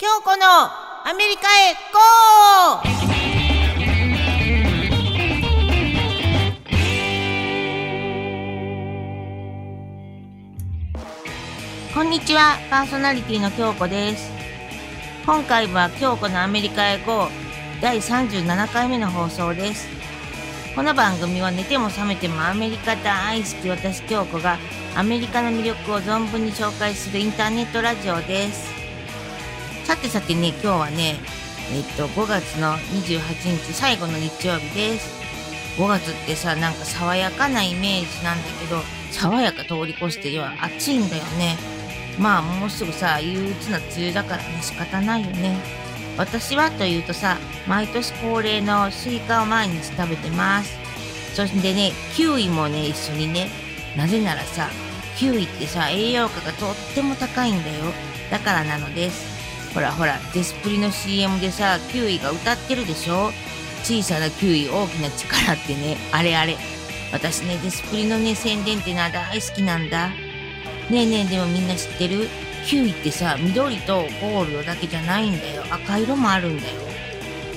京子のアメリカへゴーこんにちは、パーソナリティの京子です。今回は京子のアメリカへ GO 第37回目の放送です。この番組は寝ても覚めてもアメリカ大好き私京子がアメリカの魅力を存分に紹介するインターネットラジオです。さてさてね、今日はね、えっと、5月の28日最後の日曜日です。5月ってさ、なんか爽やかなイメージなんだけど、爽やか通り越して要は暑いんだよね。まあもうすぐさ、憂鬱な梅雨だからね、仕方ないよね。私はというとさ、毎年恒例のスイカを毎日食べてます。そしてね、キウイもね、一緒にね。なぜならさ、キウイってさ、栄養価がとっても高いんだよ。だからなのです。ほらほら、デスプリの CM でさ、キウイが歌ってるでしょ？小さなキウイ、大きな力ってね、あれあれ。私ね、デスプリのね、宣伝ってのは大好きなんだ。ねえねえ、でもみんな知ってる？キウイってさ、緑とゴールドだけじゃないんだよ。赤色もあるんだよ。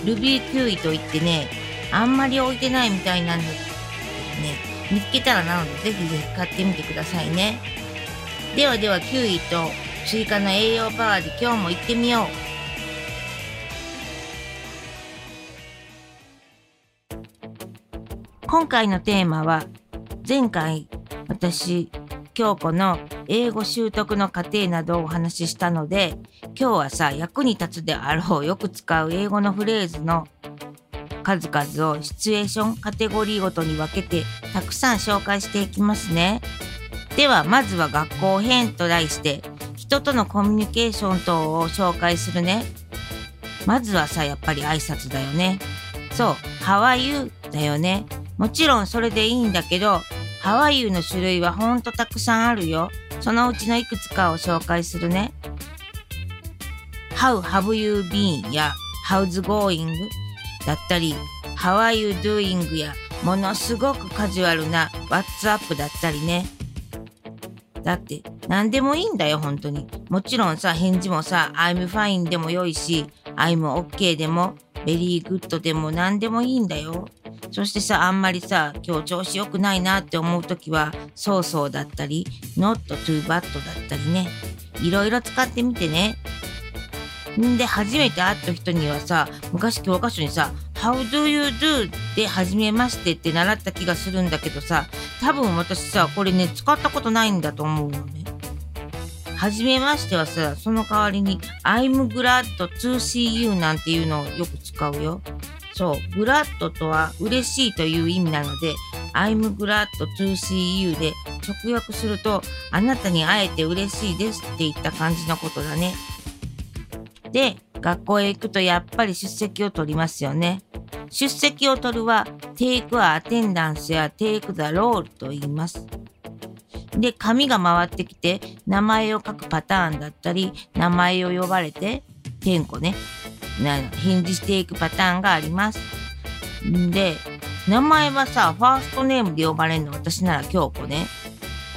ルビーキウイといってね、あんまり置いてないみたいなんだけどね、見つけたらなので、ぜひぜひ買ってみてくださいね。ではでは、キウイとスイカの栄養パワーで今日も行ってみよう。今回のテーマは前回私 KYOCO の英語習得の過程などをお話ししたので今日はさ役に立つであろうよく使う英語のフレーズの数々をシチュエーションカテゴリーごとに分けてたくさん紹介していきますね。ではまずは学校編と題して人とのコミュニケーション等を紹介するね。まずはさやっぱり挨拶だよね。そう「How are you?」だよね。もちろんそれでいいんだけど、ハワイユの種類はほんとたくさんあるよ。そのうちのいくつかを紹介するね。How have you been? や How's going? だったり、How are you doing? やものすごくカジュアルな What's up? だったりね。だって何でもいいんだよ本当に。もちろんさ返事もさ I'm fine でもよいし I'm OK でも Very good でも何でもいいんだよ。そしてさ、あんまりさ、今日調子良くないなって思うときは、そうそうだったり、not too bad だったりね。いろいろ使ってみてね。んで、初めて会った人にはさ、昔教科書にさ、How do you do? で、初めましてって習った気がするんだけどさ、多分私さ、これね、使ったことないんだと思うのね。初めましてはさ、その代わりに、I'm glad to see you なんていうのをよく使うよ。そう、グラッドとは嬉しいという意味なので、I'm glad to see you で直訳すると、あなたに会えて嬉しいですって言った感じのことだね。で、学校へ行くとやっぱり出席を取りますよね。出席を取るは、take a attendance や take the role と言います。で、紙が回ってきて、名前を書くパターンだったり、名前を呼ばれて、点呼ね。返事していくパターンがあります。で、名前はさ、ファーストネームで呼ばれるの私なら京子ね。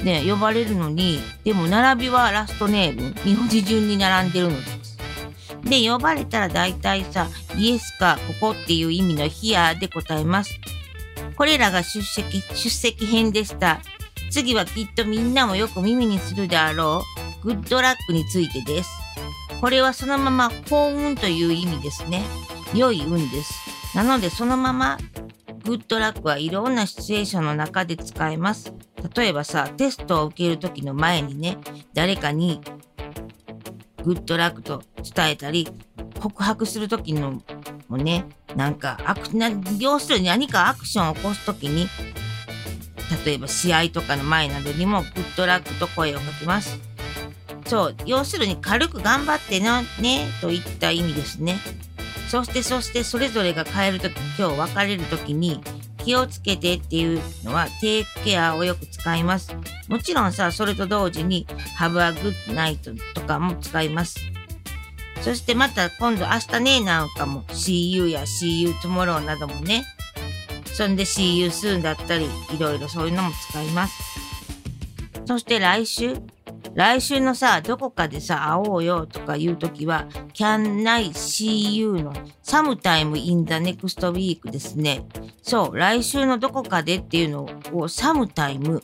で、呼ばれるのに、でも並びはラストネーム、名字順に並んでるのです。で、呼ばれたら大体さ、イエスかここっていう意味のヒアで答えます。これらが出席、出席編でした。次はきっとみんなもよく耳にするであろう、グッドラックについてです。これはそのまま幸運という意味ですね。良い運です。なのでそのままグッドラックはいろんなシチュエーションの中で使えます。例えばさ、テストを受ける時の前にね、誰かにグッドラックと伝えたり、告白する時のもね、なんかアクな、要するに何かアクションを起こす時に、例えば試合とかの前などにもグッドラックと声をかけます。そう、要するに軽く頑張ってなねといった意味ですね。そしてそしてそれぞれが帰るとき、今日別れるときに気をつけてっていうのはテイクケアをよく使います。もちろんさ、それと同時に Have a good night とかも使います。そしてまた今度明日ねなんかも See you や See you tomorrow などもね。そんで See you soon だったり、いろいろそういうのも使います。そして来週来週のさ、どこかでさ、会おうよとか言うときは、can I see you の sometime in the next week ですね。そう、来週のどこかでっていうのを sometime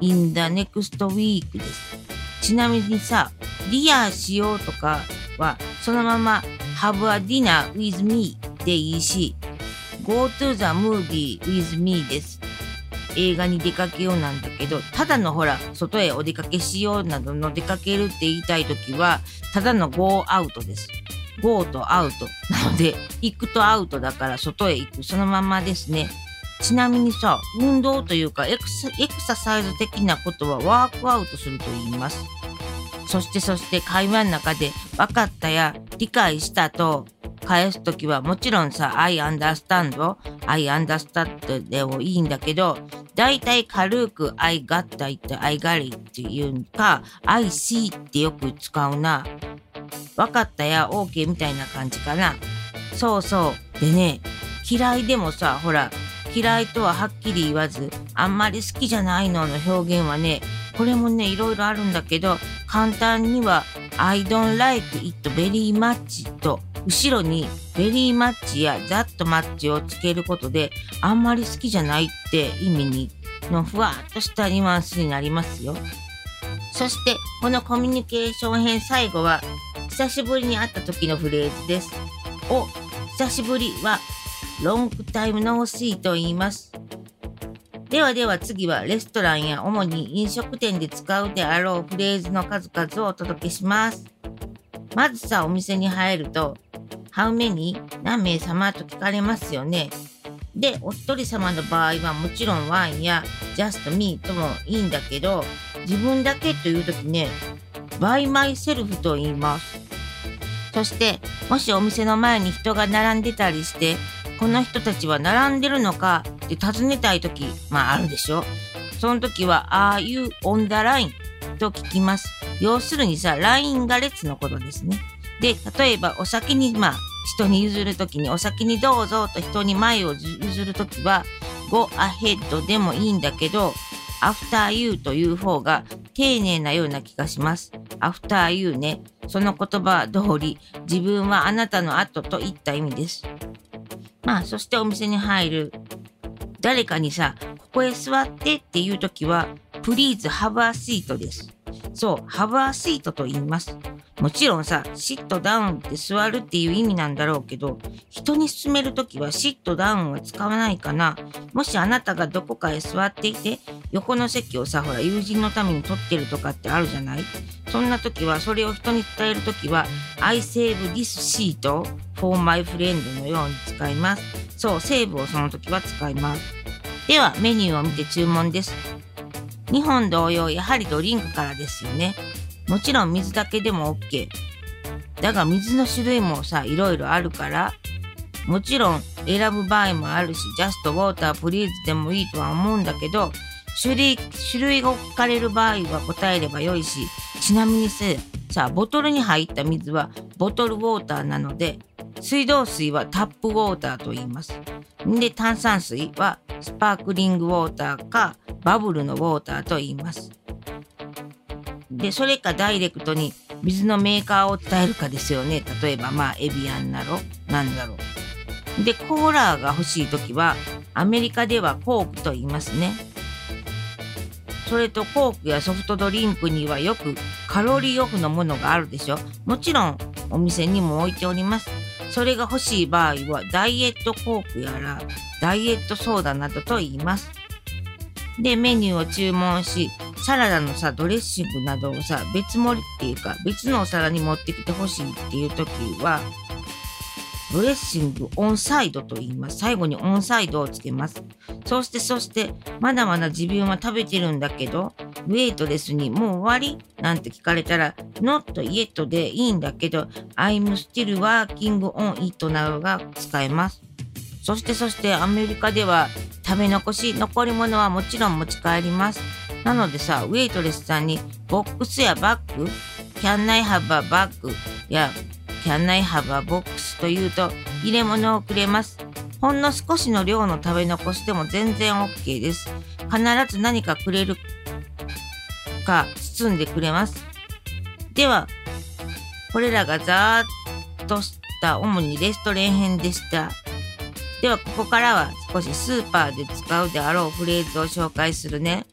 in the next week です。ちなみにさ、ディナーしようとかは、そのまま have a dinner with me でいいし、go to the movie with me です。映画に出かけようなんだけど、ただのほら、外へお出かけしようなどの出かけるって言いたいときは、ただの go out です。go とアウト。なので、行くとアウトだから外へ行く。そのままですね。ちなみにさ、運動というかエクササイズ的なことはワークアウトすると言います。そしてそして会話の中で分かったや理解したと返すときはもちろんさ、I understand, I understand でもいいんだけど、だいたい軽く I got it, I got it っていうか、I see ってよく使うな。わかったや OK みたいな感じかな。そうそう。でね、嫌いでもさ、ほら、嫌いとははっきり言わず、あんまり好きじゃないのの表現はね、これもね、いろいろあるんだけど、簡単には I don't like it very much と後ろにベリーマッチやザットマッチをつけることであんまり好きじゃないって意味にのふわっとしたニュアンスになりますよ。そしてこのコミュニケーション編最後は久しぶりに会った時のフレーズです。お、久しぶりはロングタイムノーシーと言います。ではでは次はレストランや主に飲食店で使うであろうフレーズの数々をお届けします。まずさ、お店に入ると、How many? 何名様？と聞かれますよね。で、お一人様の場合はもちろんワインや just me ともいいんだけど、自分だけという時ね、by myself と言います。そして、もしお店の前に人が並んでたりして、この人たちは並んでるのかって尋ねたい時、まああるでしょ。その時は、Are you on the line? と聞きます。要するにさ、LINE が列のことですね。で、例えばお酒に、まあ、人に譲るときに、お酒にどうぞと人に前を譲るときは、go ahead でもいいんだけど、after you という方が丁寧なような気がします。after you ね。その言葉通り、自分はあなたの後といった意味です。まあ、そしてお店に入る。誰かにさ、ここへ座ってっていう時は、please have a seat です。そう、have a seat と言います。もちろんさ、シットダウンって座るっていう意味なんだろうけど、人に勧めるときはシットダウンは使わないかな。もしあなたがどこかへ座っていて、横の席をさ、ほら、友人のために取ってるとかってあるじゃない？そんな時は、それを人に伝えるときは、I save this seat for my friend のように使います。そう、セーブをその時は使います。では、メニューを見て注文です。日本同様、やはりドリンクからですよね。もちろん水だけでも OK。だが水の種類もさ、いろいろあるから、もちろん選ぶ場合もあるし、just water please でもいいとは思うんだけど、種類、種類が聞かれる場合は答えればよいし、ちなみに、さボトルに入った水はボトルウォーターなので、水道水はタップウォーターと言います。で、炭酸水はスパークリングウォーターかバブルのウォーターと言います。で、それかダイレクトに水のメーカーを伝えるかですよね。例えば、まあ、エビアンなろなんだろう。で、コーラが欲しいときは、アメリカではコークと言いますね。それとコークやソフトドリンクにはよくカロリーオフのものがあるでしょ。もちろんお店にも置いております。それが欲しい場合はダイエットコークやらダイエットソーダなどと言います。で、メニューを注文し、サラダのさ、ドレッシングなどをさ、別盛りっていうか、別のお皿に持ってきてほしいっていう時は、ドレッシングオンサイドと言います。最後にオンサイドをつけます。そして、そして、まだまだ自分は食べてるんだけど、ウェイトレスにもう終わりなんて聞かれたら、not yet でいいんだけど、I'm still working on it などが使えます。そして、そしてアメリカでは食べ残し、残り物はもちろん持ち帰ります。なのでさ、ウェイトレスさんにボックスやバッグ、Can I have a bag や Can I have a box と言うと入れ物をくれます。ほんの少しの量の食べ残しでも全然 OK です。必ず何かくれるか、包んでくれます。では、これらがざーっとした主にレストレン編でした。では、ここからは少しスーパーで使うであろうフレーズを紹介するね。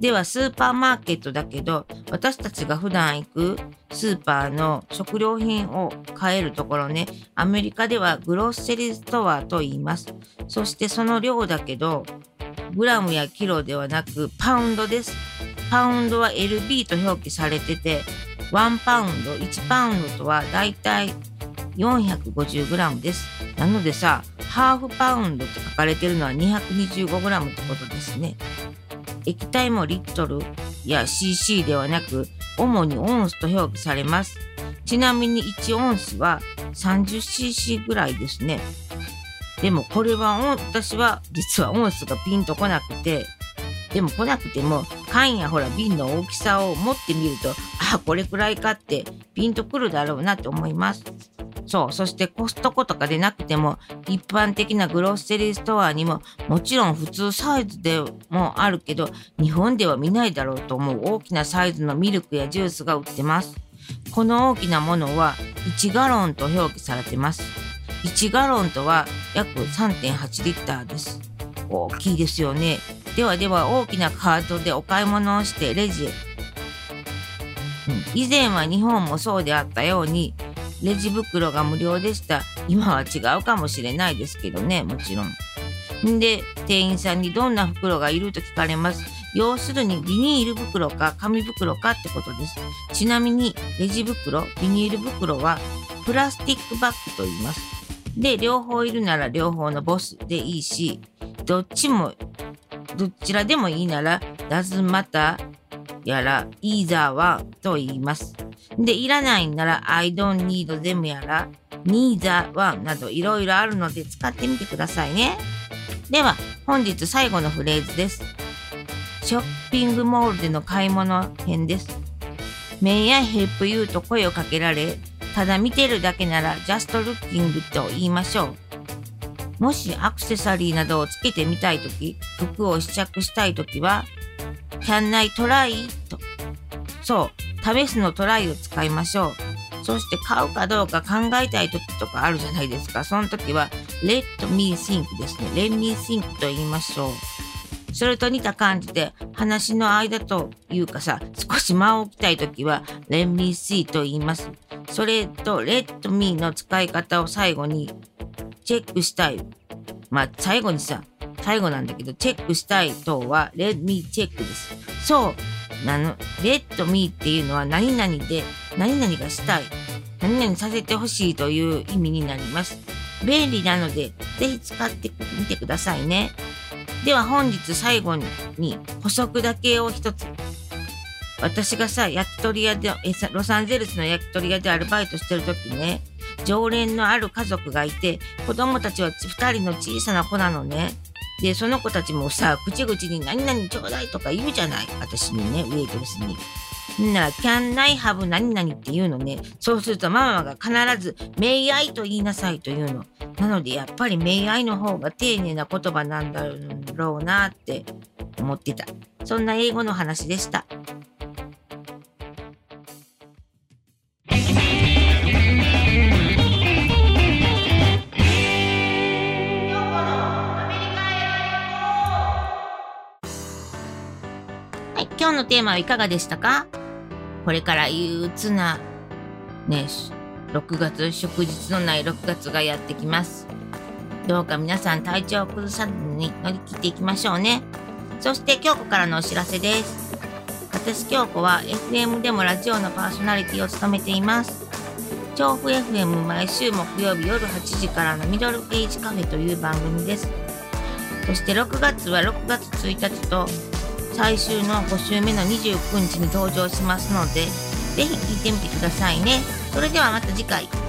では、スーパーマーケットだけど、私たちが普段行くスーパーの食料品を買えるところね、アメリカではグロッセリーストアと言います。そしてその量だけど、グラムやキロではなくパウンドです。パウンドは LB と表記されてて、1パウンド、1パウンドとはだいたい 450g です。なのでさ、ハーフパウンドと書かれてるのは 225g ってことですね。液体もリットルや cc ではなく、主にオンスと表記されます。ちなみに1オンスは 30cc ぐらいですね。でもこれは私は実はオンスがピンとこなくて、でも来なくても缶やほら瓶の大きさを持ってみると、あ、これくらいかってピンとくるだろうなと思います。そう。そしてコストコとかでなくても、一般的なグロッセリーストアにも、もちろん普通サイズでもあるけど、日本では見ないだろうと思う大きなサイズのミルクやジュースが売ってます。この大きなものは1ガロンと表記されてます。1ガロンとは約3.8リッターです。大きいですよね。ではでは大きなカートでお買い物をしてレジへ。以前は日本もそうであったようにレジ袋が無料でした。今は違うかもしれないですけどね、もちろん。で、店員さんにどんな袋がいると聞かれます。要するにビニール袋か紙袋かってことです。ちなみにレジ袋、ビニール袋はプラスティックバッグと言います。で、両方いるなら両方のボスでいいし、どっちも、どちらでもいいなら、ダズマタやら、イーザーはと言います。で、いらないなら I don't need them やら neither one などいろいろあるので使ってみてくださいね。では、本日最後のフレーズです。ショッピングモールでの買い物編です。May I help you と声をかけられ、ただ見てるだけなら just looking と言いましょう。もしアクセサリーなどをつけてみたいとき、服を試着したいときは、Can I try? と。そう、試すのトライを使いましょう。そして買うかどうか考えたい時とかあるじゃないですか。その時は let me think ですね。let me think と言いましょう。それと似た感じで話の間というかさ、少し間を置きたい時は let me see と言います。それと let me の使い方を最後にチェックしたい。まあ最後にさ、最後なんだけど、チェックしたいとは let me check です。そう。なの、let me っていうのは何々で何々がしたい。何々させてほしいという意味になります。便利なので、ぜひ使ってみてくださいね。では本日最後に補足だけを一つ。私がさ、焼き鳥屋で、ロサンゼルスの焼き鳥屋でアルバイトしてる時ね、常連のある家族がいて、子供たちは2人の小さな子なのね。で、その子たちもさ、口々に何々ちょうだいとか言うじゃない。私にね、ウェイトレスに。んな、can I have 何々って言うのね。そうするとママが必ず、may I と言いなさいというの。なので、やっぱり may I の方が丁寧な言葉なんだろうなって思ってた。そんな英語の話でした。のテーマはいかがでしたか？これから憂鬱な、ね、6月、祝日のない6月がやってきます。どうか皆さん体調を崩さずに乗り切っていきましょうね。そして京子からのお知らせです。私京子は FM でもラジオのパーソナリティを務めています。調布 FM 毎週木曜日夜8時からのミドルエイジカフェという番組です。そして6月は6月1日と最終の5週目の29日に登場しますので、是非聴いてみてくださいね。それではまた次回。